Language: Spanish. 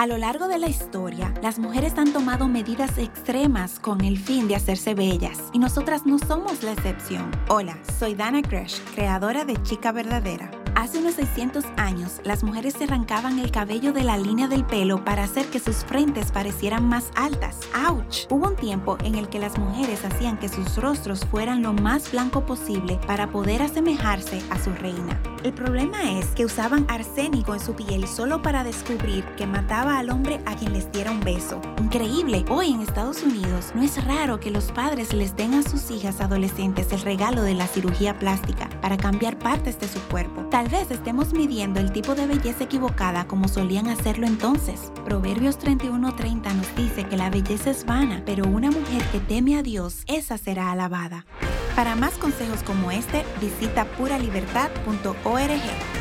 A lo largo de la historia, las mujeres han tomado medidas extremas con el fin de hacerse bellas y nosotras no somos la excepción. Hola, soy Dana Crash, creadora de Chica Verdadera. Hace unos 600 años, las mujeres se arrancaban el cabello de la línea del pelo para hacer que sus frentes parecieran más altas. ¡Auch! Hubo un tiempo en el que las mujeres hacían que sus rostros fueran lo más blanco posible para poder asemejarse a su reina. El problema es que usaban arsénico en su piel solo para descubrir que mataba al hombre a quien les diera un beso. Increíble, hoy en Estados Unidos no es raro que los padres les den a sus hijas adolescentes el regalo de la cirugía plástica para cambiar partes de su cuerpo. Tal vez estemos midiendo el tipo de belleza equivocada como solían hacerlo entonces. Proverbios 31:30 nos dice que la belleza es vana, pero una mujer que teme a Dios, esa será alabada. Para más consejos como este, visita puralibertad.org.